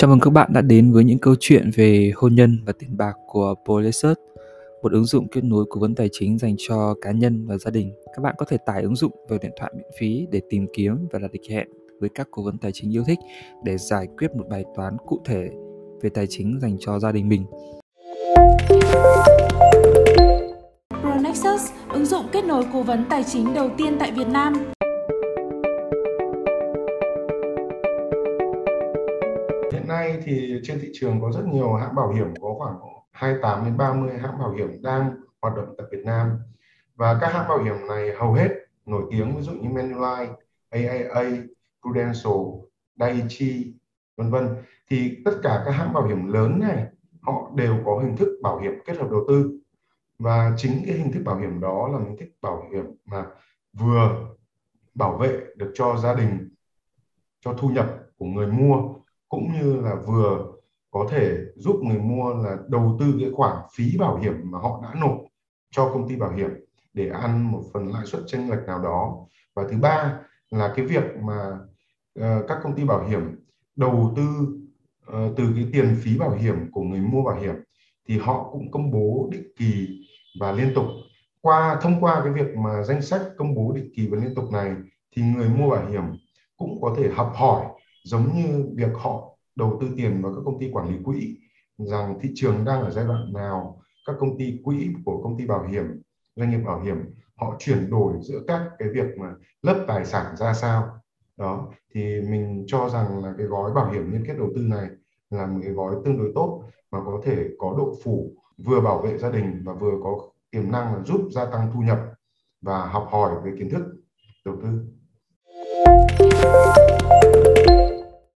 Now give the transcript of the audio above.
Chào mừng các bạn đã đến với những câu chuyện về hôn nhân và tiền bạc của Polysearch, một ứng dụng kết nối cố vấn tài chính dành cho cá nhân và gia đình. Các bạn có thể tải ứng dụng vào điện thoại miễn phí để tìm kiếm và đặt lịch hẹn với các cố vấn tài chính yêu thích để giải quyết một bài toán cụ thể về tài chính dành cho gia đình mình. ProNexus, ứng dụng kết nối cố vấn tài chính đầu tiên tại Việt Nam. Hiện nay thì trên thị trường có rất nhiều hãng bảo hiểm có khoảng 28 đến 30 hãng bảo hiểm đang hoạt động tại Việt Nam. Và các hãng bảo hiểm này hầu hết nổi tiếng ví dụ như Manulife, AIA, Prudential, Daiichi vân vân. Thì tất cả các hãng bảo hiểm lớn này họ đều có hình thức bảo hiểm kết hợp đầu tư. Và chính cái hình thức bảo hiểm đó là hình thức bảo hiểm mà vừa bảo vệ được cho gia đình cho thu nhập của người mua cũng như là vừa có thể giúp người mua là đầu tư cái khoản phí bảo hiểm mà họ đã nộp cho công ty bảo hiểm để ăn một phần lãi suất chênh lệch nào đó. Và thứ ba là cái việc mà uh, các công ty bảo hiểm đầu tư uh, từ cái tiền phí bảo hiểm của người mua bảo hiểm thì họ cũng công bố định kỳ và liên tục. Qua thông qua cái việc mà danh sách công bố định kỳ và liên tục này thì người mua bảo hiểm cũng có thể học hỏi giống như việc họ đầu tư tiền vào các công ty quản lý quỹ, rằng thị trường đang ở giai đoạn nào, các công ty quỹ của công ty bảo hiểm, doanh nghiệp bảo hiểm, họ chuyển đổi giữa các cái việc mà lấp tài sản ra sao. Đó, thì mình cho rằng là cái gói bảo hiểm liên kết đầu tư này là một cái gói tương đối tốt mà có thể có độ phủ, vừa bảo vệ gia đình và vừa có tiềm năng là giúp gia tăng thu nhập và học hỏi về kiến thức, đầu tư.